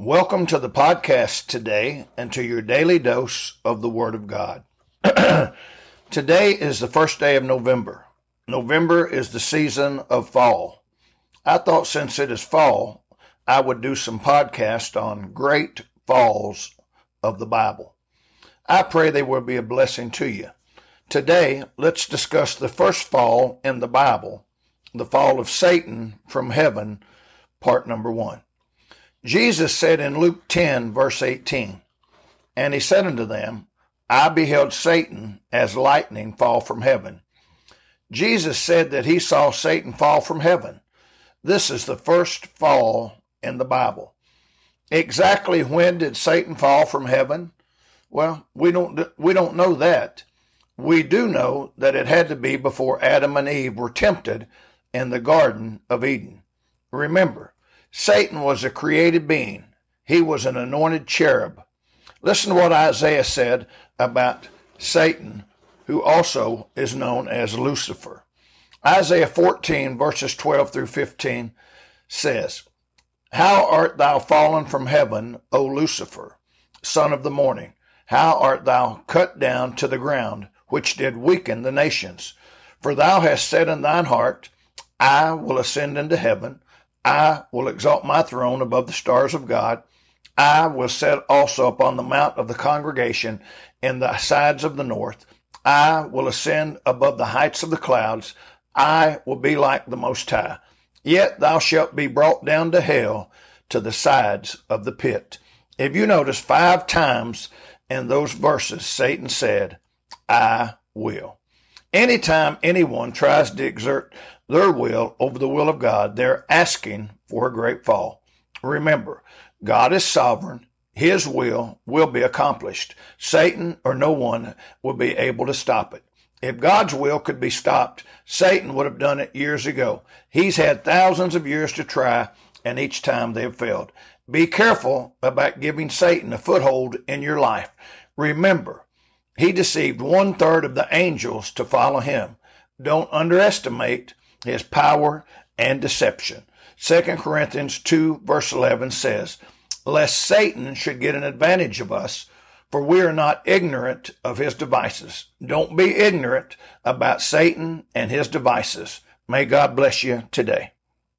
Welcome to the podcast today and to your daily dose of the Word of God. today is the first day of November. November is the season of fall. I thought since it is fall, I would do some podcast on great falls of the Bible. I pray they will be a blessing to you. Today, let's discuss the first fall in the Bible, the fall of Satan from heaven, part number one. Jesus said in Luke 10, verse 18, And he said unto them, I beheld Satan as lightning fall from heaven. Jesus said that he saw Satan fall from heaven. This is the first fall in the Bible. Exactly when did Satan fall from heaven? Well, we don't we don't know that. We do know that it had to be before Adam and Eve were tempted in the garden of Eden. Remember, Satan was a created being. He was an anointed cherub. Listen to what Isaiah said about Satan, who also is known as Lucifer. Isaiah 14, verses 12 through 15 says, How art thou fallen from heaven, O Lucifer, son of the morning? How art thou cut down to the ground, which did weaken the nations? For thou hast said in thine heart, I will ascend into heaven. I will exalt my throne above the stars of God. I will set also upon the mount of the congregation in the sides of the north. I will ascend above the heights of the clouds. I will be like the Most High. Yet thou shalt be brought down to hell to the sides of the pit. If you notice, five times in those verses, Satan said, I will. Anytime anyone tries to exert their will over the will of God, they're asking for a great fall. Remember, God is sovereign. His will will be accomplished. Satan or no one will be able to stop it. If God's will could be stopped, Satan would have done it years ago. He's had thousands of years to try, and each time they have failed. Be careful about giving Satan a foothold in your life. Remember, he deceived one third of the angels to follow him. Don't underestimate his power and deception. 2 Corinthians 2 verse 11 says, Lest Satan should get an advantage of us, for we are not ignorant of his devices. Don't be ignorant about Satan and his devices. May God bless you today.